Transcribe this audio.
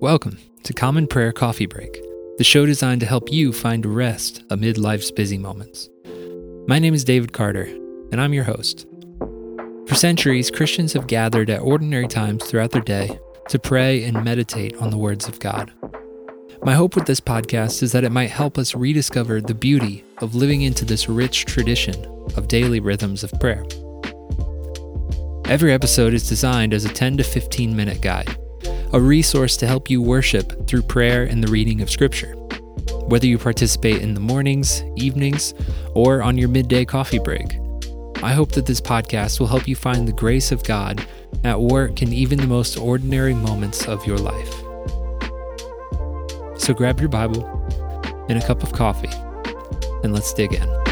Welcome to Common Prayer Coffee Break, the show designed to help you find rest amid life's busy moments. My name is David Carter, and I'm your host. For centuries, Christians have gathered at ordinary times throughout their day to pray and meditate on the words of God. My hope with this podcast is that it might help us rediscover the beauty of living into this rich tradition of daily rhythms of prayer. Every episode is designed as a 10 to 15 minute guide a resource to help you worship through prayer and the reading of Scripture. Whether you participate in the mornings, evenings, or on your midday coffee break, I hope that this podcast will help you find the grace of God at work in even the most ordinary moments of your life. So grab your Bible and a cup of coffee, and let's dig in.